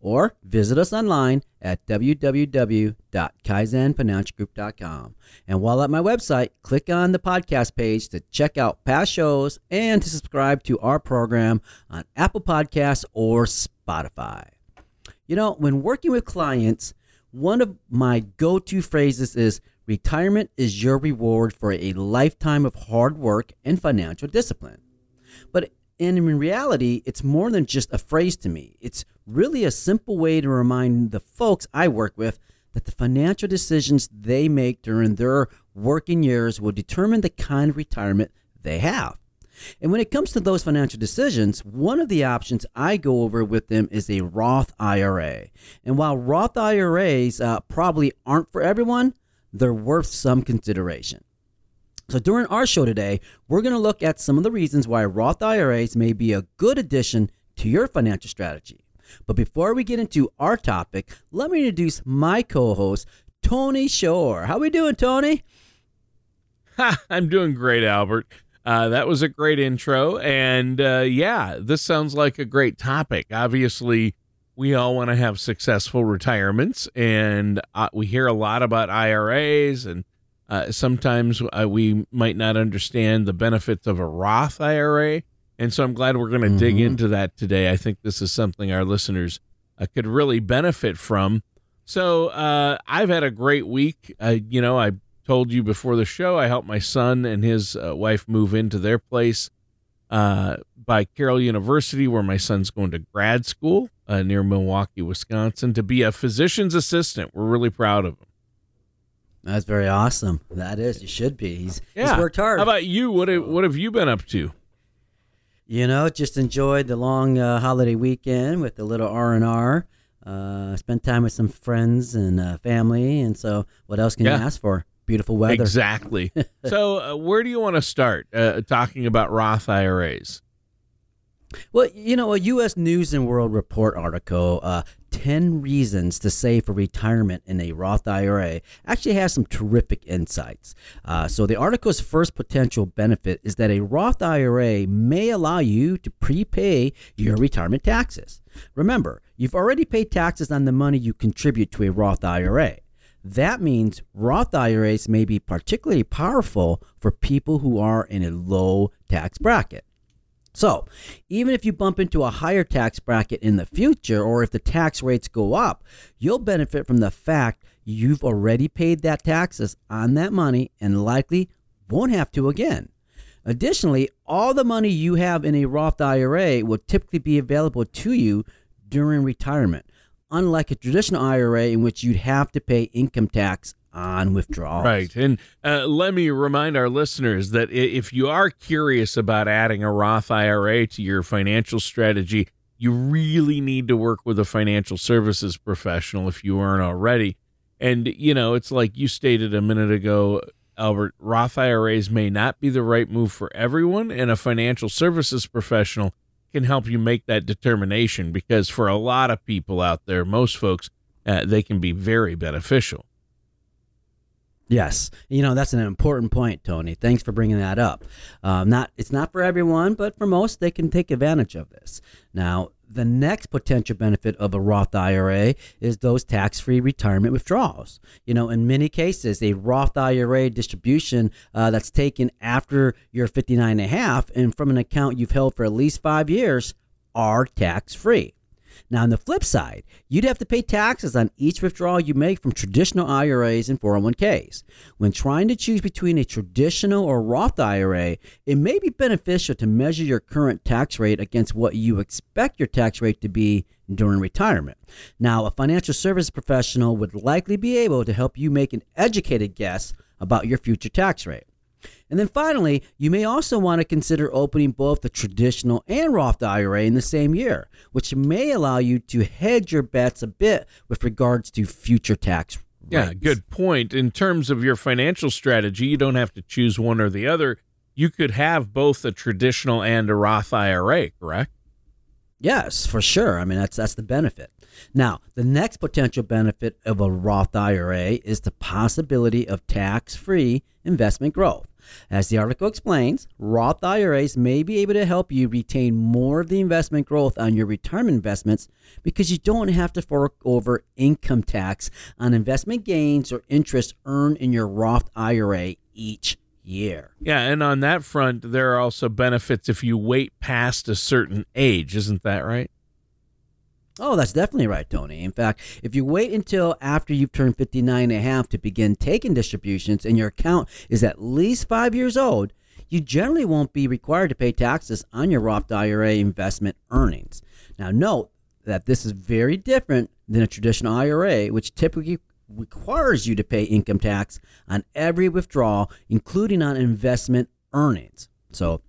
or visit us online at www.kaizenfinancialgroup.com. And while at my website, click on the podcast page to check out past shows and to subscribe to our program on Apple Podcasts or Spotify. You know, when working with clients, one of my go to phrases is retirement is your reward for a lifetime of hard work and financial discipline. But and in reality, it's more than just a phrase to me. It's really a simple way to remind the folks I work with that the financial decisions they make during their working years will determine the kind of retirement they have. And when it comes to those financial decisions, one of the options I go over with them is a Roth IRA. And while Roth IRAs uh, probably aren't for everyone, they're worth some consideration. So, during our show today, we're going to look at some of the reasons why Roth IRAs may be a good addition to your financial strategy. But before we get into our topic, let me introduce my co-host, Tony Shore. How are we doing, Tony? Ha, I'm doing great, Albert. Uh, that was a great intro. And uh, yeah, this sounds like a great topic. Obviously, we all want to have successful retirements, and uh, we hear a lot about IRAs, and uh, sometimes uh, we might not understand the benefits of a Roth IRA. And so I'm glad we're going to mm-hmm. dig into that today. I think this is something our listeners uh, could really benefit from. So I've had a great week. you know, I told you before the show, I helped my son and his uh, wife move into their place uh, by Carroll University, where my son's going to grad school uh, near Milwaukee, Wisconsin, to be a physician's assistant. We're really proud of him. That's very awesome. That is, you should be. He's, yeah. he's worked hard. How about you? What have, what have you been up to? You know, just enjoyed the long uh, holiday weekend with the little R and R. Uh, spent time with some friends and uh, family, and so what else can yeah. you ask for? beautiful weather. Exactly. so, uh, where do you want to start uh, talking about Roth IRAs? Well, you know, a U.S. News and World Report article, uh, 10 Reasons to Save for Retirement in a Roth IRA, actually has some terrific insights. Uh, so, the article's first potential benefit is that a Roth IRA may allow you to prepay your retirement taxes. Remember, you've already paid taxes on the money you contribute to a Roth IRA. That means Roth IRAs may be particularly powerful for people who are in a low tax bracket. So, even if you bump into a higher tax bracket in the future, or if the tax rates go up, you'll benefit from the fact you've already paid that taxes on that money and likely won't have to again. Additionally, all the money you have in a Roth IRA will typically be available to you during retirement unlike a traditional IRA in which you'd have to pay income tax on withdrawals. Right. And uh, let me remind our listeners that if you are curious about adding a Roth IRA to your financial strategy, you really need to work with a financial services professional if you aren't already. And, you know, it's like you stated a minute ago, Albert, Roth IRAs may not be the right move for everyone, and a financial services professional can help you make that determination because for a lot of people out there, most folks, uh, they can be very beneficial. Yes, you know that's an important point, Tony. Thanks for bringing that up. Um, not it's not for everyone, but for most, they can take advantage of this. Now, the next potential benefit of a Roth IRA is those tax-free retirement withdrawals. You know, in many cases, a Roth IRA distribution uh, that's taken after you're 59 and a half and from an account you've held for at least five years are tax-free. Now, on the flip side, you'd have to pay taxes on each withdrawal you make from traditional IRAs and 401ks. When trying to choose between a traditional or Roth IRA, it may be beneficial to measure your current tax rate against what you expect your tax rate to be during retirement. Now, a financial service professional would likely be able to help you make an educated guess about your future tax rate. And then finally, you may also want to consider opening both the traditional and Roth IRA in the same year, which may allow you to hedge your bets a bit with regards to future tax Yeah, rates. good point. In terms of your financial strategy, you don't have to choose one or the other. You could have both a traditional and a Roth IRA, correct? Yes, for sure. I mean, that's that's the benefit. Now, the next potential benefit of a Roth IRA is the possibility of tax-free investment growth. As the article explains, Roth IRAs may be able to help you retain more of the investment growth on your retirement investments because you don't have to fork over income tax on investment gains or interest earned in your Roth IRA each year. Yeah, and on that front, there are also benefits if you wait past a certain age, isn't that right? Oh, that's definitely right, Tony. In fact, if you wait until after you've turned 59 and a half to begin taking distributions and your account is at least five years old, you generally won't be required to pay taxes on your Roth IRA investment earnings. Now, note that this is very different than a traditional IRA, which typically requires you to pay income tax on every withdrawal, including on investment earnings. So,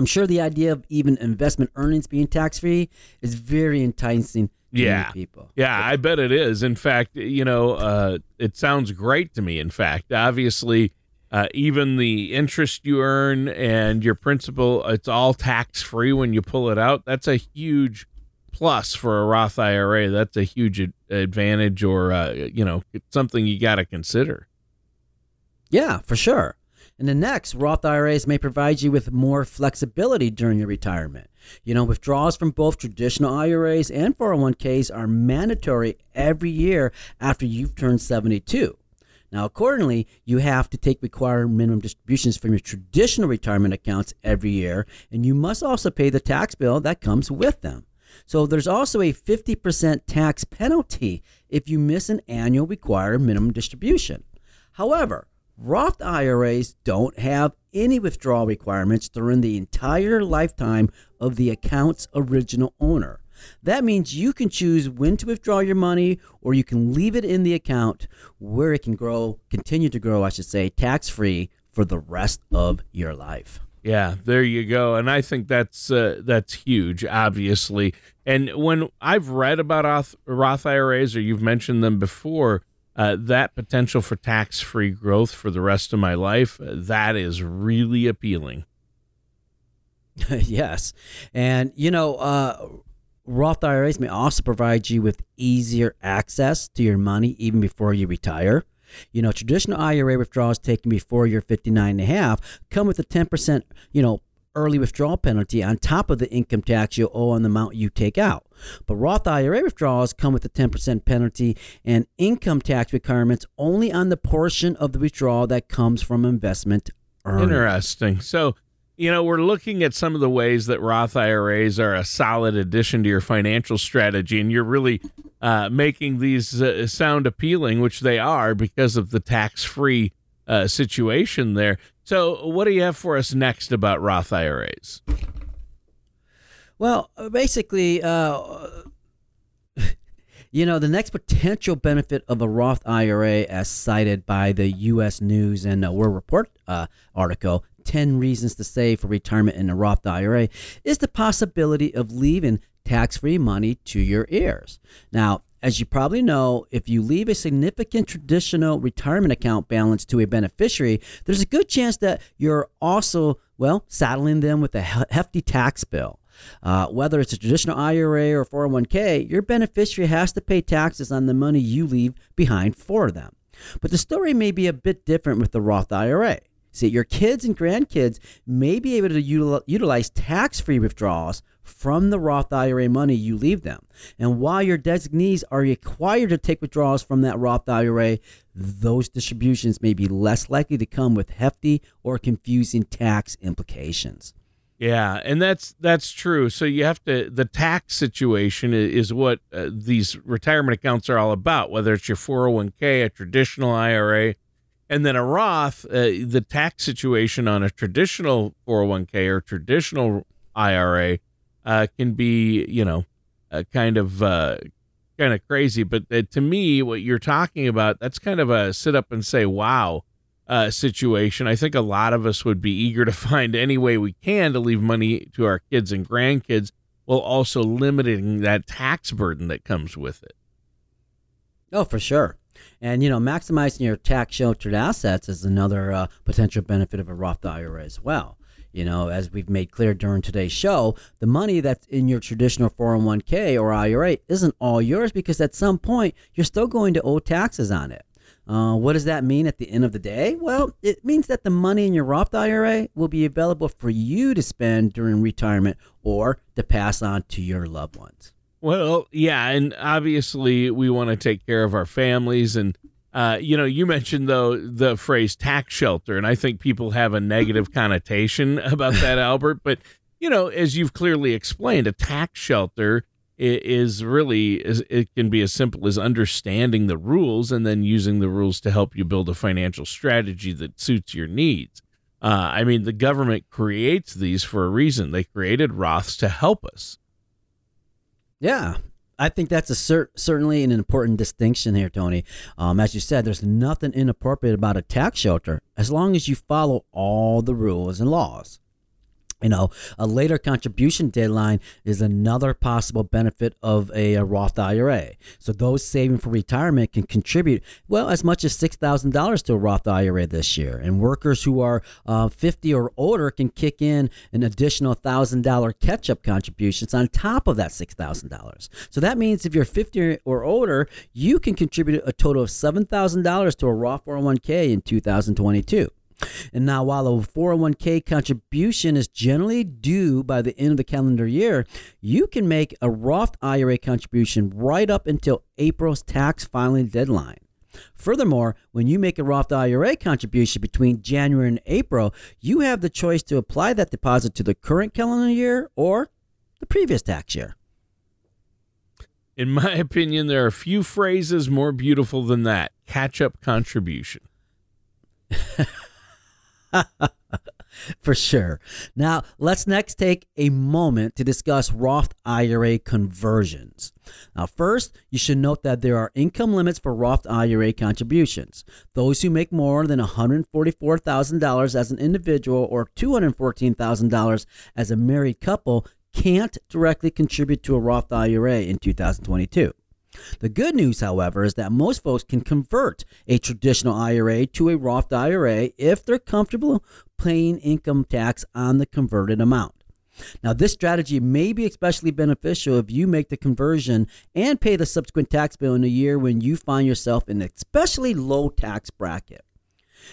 I'm sure the idea of even investment earnings being tax free is very enticing to Yeah. people. Yeah, I bet it is. In fact, you know, uh, it sounds great to me. In fact, obviously, uh, even the interest you earn and your principal, it's all tax free when you pull it out. That's a huge plus for a Roth IRA. That's a huge ad- advantage, or uh, you know, it's something you got to consider. Yeah, for sure. And the next, Roth IRAs may provide you with more flexibility during your retirement. You know, withdrawals from both traditional IRAs and 401ks are mandatory every year after you've turned 72. Now, accordingly, you have to take required minimum distributions from your traditional retirement accounts every year, and you must also pay the tax bill that comes with them. So, there's also a 50% tax penalty if you miss an annual required minimum distribution. However, Roth IRAs don't have any withdrawal requirements during the entire lifetime of the account's original owner. That means you can choose when to withdraw your money or you can leave it in the account where it can grow, continue to grow, I should say, tax free for the rest of your life. Yeah, there you go. And I think that's uh, that's huge, obviously. And when I've read about Roth, Roth IRAs, or you've mentioned them before, uh, that potential for tax-free growth for the rest of my life, uh, that is really appealing. yes. And, you know, uh, Roth IRAs may also provide you with easier access to your money even before you retire. You know, traditional IRA withdrawals taken before you're 59 and a half come with a 10%, you know, early withdrawal penalty on top of the income tax you owe on the amount you take out. But Roth IRA withdrawals come with a 10% penalty and income tax requirements only on the portion of the withdrawal that comes from investment earnings. Interesting. So, you know, we're looking at some of the ways that Roth IRAs are a solid addition to your financial strategy, and you're really uh, making these uh, sound appealing, which they are because of the tax-free uh, situation there. So, what do you have for us next about Roth IRAs? Well, uh, basically, uh, you know, the next potential benefit of a Roth IRA, as cited by the U.S. News and uh, World Report uh, article, 10 Reasons to Save for Retirement in a Roth IRA, is the possibility of leaving tax free money to your heirs. Now, as you probably know, if you leave a significant traditional retirement account balance to a beneficiary, there's a good chance that you're also, well, saddling them with a hefty tax bill. Uh, whether it's a traditional IRA or 401k, your beneficiary has to pay taxes on the money you leave behind for them. But the story may be a bit different with the Roth IRA. See, your kids and grandkids may be able to util- utilize tax free withdrawals from the Roth IRA money you leave them. And while your designees are required to take withdrawals from that Roth IRA, those distributions may be less likely to come with hefty or confusing tax implications. Yeah, and that's that's true. So you have to the tax situation is what uh, these retirement accounts are all about. Whether it's your four hundred one k, a traditional IRA, and then a Roth, uh, the tax situation on a traditional four hundred one k or traditional IRA uh, can be, you know, uh, kind of uh, kind of crazy. But uh, to me, what you're talking about, that's kind of a sit up and say, "Wow." uh, situation. I think a lot of us would be eager to find any way we can to leave money to our kids and grandkids while also limiting that tax burden that comes with it. Oh, for sure. And, you know, maximizing your tax sheltered assets is another uh, potential benefit of a Roth IRA as well. You know, as we've made clear during today's show, the money that's in your traditional 401k or IRA isn't all yours because at some point you're still going to owe taxes on it. Uh, what does that mean at the end of the day? Well, it means that the money in your Roth IRA will be available for you to spend during retirement or to pass on to your loved ones. Well, yeah, and obviously we want to take care of our families and uh, you know, you mentioned though the phrase tax shelter, and I think people have a negative connotation about that, Albert. But you know, as you've clearly explained, a tax shelter is really is, it can be as simple as understanding the rules and then using the rules to help you build a financial strategy that suits your needs. Uh, I mean, the government creates these for a reason. They created Roths to help us. Yeah, I think that's a cer- certainly an important distinction here, Tony. Um, as you said, there's nothing inappropriate about a tax shelter as long as you follow all the rules and laws. You know, a later contribution deadline is another possible benefit of a, a Roth IRA. So those saving for retirement can contribute well as much as six thousand dollars to a Roth IRA this year, and workers who are uh, fifty or older can kick in an additional thousand dollar catch-up contributions on top of that six thousand dollars. So that means if you're fifty or older, you can contribute a total of seven thousand dollars to a Roth 401k in 2022. And now, while a 401k contribution is generally due by the end of the calendar year, you can make a Roth IRA contribution right up until April's tax filing deadline. Furthermore, when you make a Roth IRA contribution between January and April, you have the choice to apply that deposit to the current calendar year or the previous tax year. In my opinion, there are few phrases more beautiful than that catch up contribution. For sure. Now, let's next take a moment to discuss Roth IRA conversions. Now, first, you should note that there are income limits for Roth IRA contributions. Those who make more than $144,000 as an individual or $214,000 as a married couple can't directly contribute to a Roth IRA in 2022. The good news, however, is that most folks can convert a traditional IRA to a Roth IRA if they're comfortable paying income tax on the converted amount. Now, this strategy may be especially beneficial if you make the conversion and pay the subsequent tax bill in a year when you find yourself in an especially low tax bracket.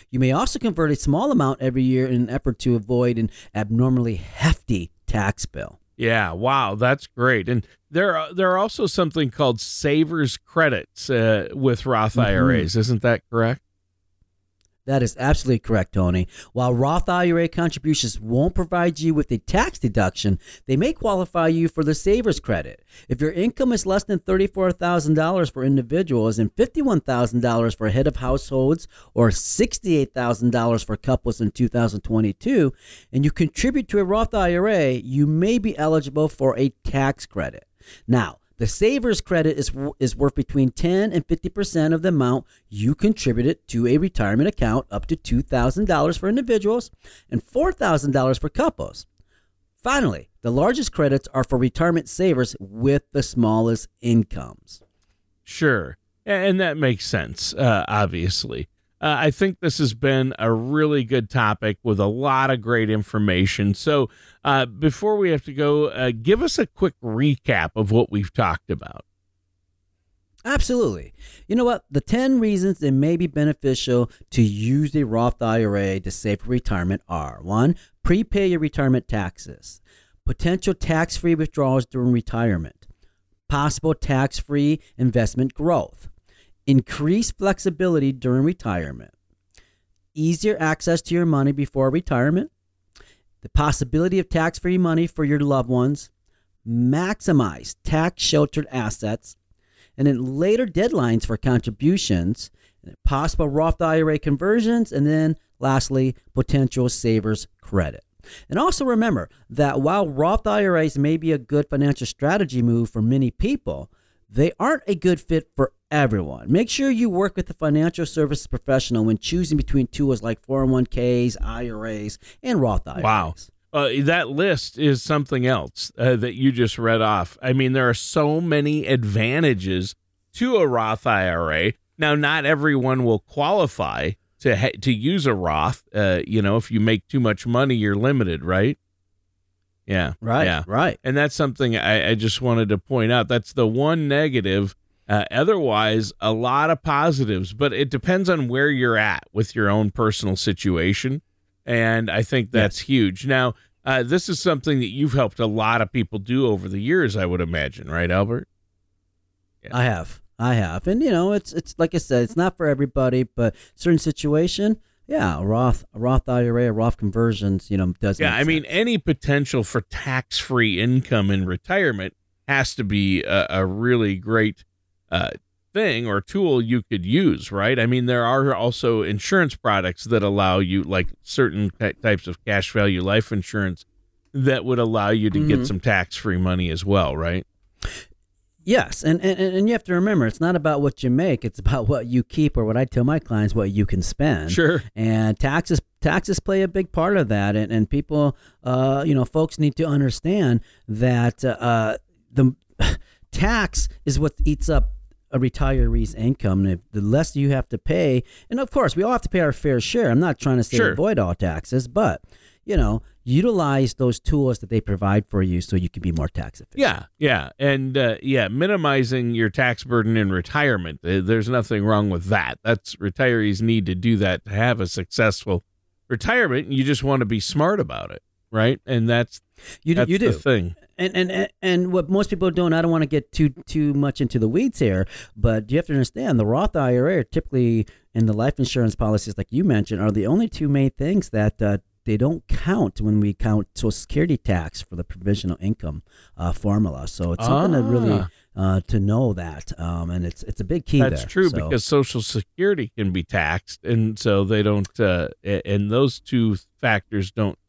You may also convert a small amount every year in an effort to avoid an abnormally hefty tax bill. Yeah, wow, that's great. And there are, there are also something called savers credits uh, with Roth IRAs, isn't that correct? That is absolutely correct, Tony. While Roth IRA contributions won't provide you with a tax deduction, they may qualify you for the Savers Credit. If your income is less than $34,000 for individuals and $51,000 for head of households or $68,000 for couples in 2022, and you contribute to a Roth IRA, you may be eligible for a tax credit. Now, the savers credit is, is worth between 10 and 50% of the amount you contributed to a retirement account, up to $2,000 for individuals and $4,000 for couples. Finally, the largest credits are for retirement savers with the smallest incomes. Sure. And that makes sense, uh, obviously. Uh, I think this has been a really good topic with a lot of great information. So, uh, before we have to go, uh, give us a quick recap of what we've talked about. Absolutely. You know what? The 10 reasons it may be beneficial to use a Roth IRA to save for retirement are one, prepay your retirement taxes, potential tax free withdrawals during retirement, possible tax free investment growth, increased flexibility during retirement, easier access to your money before retirement, the possibility of tax free money for your loved ones, maximize tax sheltered assets, and then later deadlines for contributions, possible Roth IRA conversions, and then lastly, potential savers credit. And also remember that while Roth IRAs may be a good financial strategy move for many people, they aren't a good fit for everyone. Make sure you work with a financial services professional when choosing between tools like 401ks, IRAs, and Roth IRAs. Wow. Uh, that list is something else uh, that you just read off. I mean, there are so many advantages to a Roth IRA. Now, not everyone will qualify to ha- to use a Roth. Uh, you know, if you make too much money, you're limited, right? Yeah. Right. Yeah. Right. And that's something I, I just wanted to point out. That's the one negative. Uh, otherwise, a lot of positives, but it depends on where you're at with your own personal situation. And I think that's yes. huge. Now, uh, this is something that you've helped a lot of people do over the years, I would imagine, right, Albert? Yeah. I have. I have. And, you know, it's, it's like I said, it's not for everybody, but certain situation, yeah, a Roth, Roth IRA, Roth conversions, you know, does. Yeah, I sense. mean, any potential for tax-free income in retirement has to be a, a really great uh, thing or tool you could use, right? I mean, there are also insurance products that allow you, like certain types of cash value life insurance, that would allow you to mm-hmm. get some tax-free money as well, right? Yes, and, and and you have to remember, it's not about what you make; it's about what you keep, or what I tell my clients, what you can spend. Sure. And taxes taxes play a big part of that, and and people, uh, you know, folks need to understand that uh, the tax is what eats up a retiree's income. And the less you have to pay, and of course, we all have to pay our fair share. I'm not trying to say sure. avoid all taxes, but you know, utilize those tools that they provide for you so you can be more tax efficient. Yeah, yeah. And uh, yeah, minimizing your tax burden in retirement. There's nothing wrong with that. That's retirees need to do that to have a successful retirement. You just want to be smart about it, right? And that's you do, that's you do. the thing. And, and and what most people don't, I don't want to get too too much into the weeds here, but you have to understand the Roth IRA typically in the life insurance policies, like you mentioned, are the only two main things that uh, they don't count when we count Social Security tax for the provisional income uh, formula. So it's something ah. to really uh, to know that, um, and it's it's a big key. That's there. true so, because Social Security can be taxed, and so they don't. Uh, and those two factors don't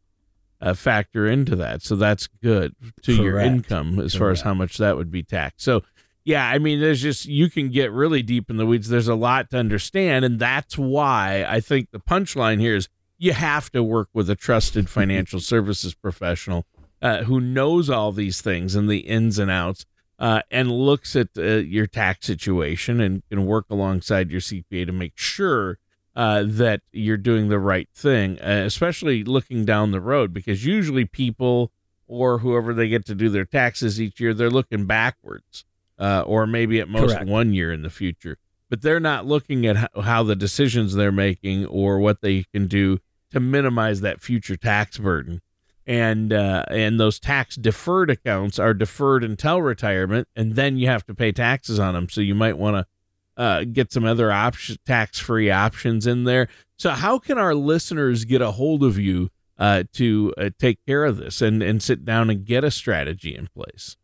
uh, factor into that. So that's good to Correct. your income as Correct. far as how much that would be taxed. So. Yeah, I mean, there's just, you can get really deep in the weeds. There's a lot to understand. And that's why I think the punchline here is you have to work with a trusted financial services professional uh, who knows all these things and the ins and outs uh, and looks at uh, your tax situation and can work alongside your CPA to make sure uh, that you're doing the right thing, uh, especially looking down the road, because usually people or whoever they get to do their taxes each year, they're looking backwards uh, or maybe at most Correct. one year in the future. But they're not looking at how, how the decisions they're making or what they can do to minimize that future tax burden. And uh, and those tax deferred accounts are deferred until retirement, and then you have to pay taxes on them. So you might want to uh, get some other option, tax free options in there. So how can our listeners get a hold of you uh, to uh, take care of this and and sit down and get a strategy in place?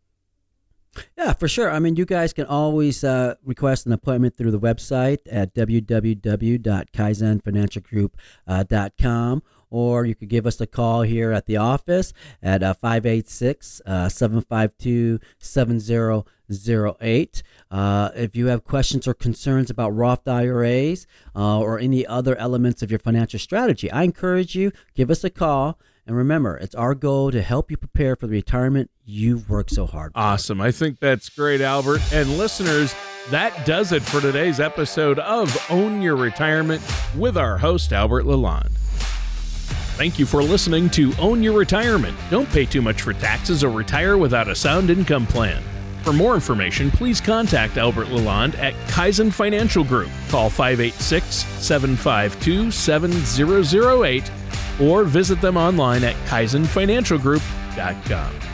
Yeah, for sure. I mean, you guys can always uh, request an appointment through the website at www.kaizenfinancialgroup.com, or you could give us a call here at the office at uh, 586 752 7008. Uh, if you have questions or concerns about Roth IRAs uh, or any other elements of your financial strategy, I encourage you, give us a call and remember, it's our goal to help you prepare for the retirement you've worked so hard for. Awesome. I think that's great, Albert. And listeners, that does it for today's episode of Own Your Retirement with our host, Albert Lalonde. Thank you for listening to Own Your Retirement. Don't pay too much for taxes or retire without a sound income plan. For more information, please contact Albert Lalonde at Kaizen Financial Group. Call 586 752 7008 or visit them online at kaizenfinancialgroup.com.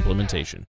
implementation.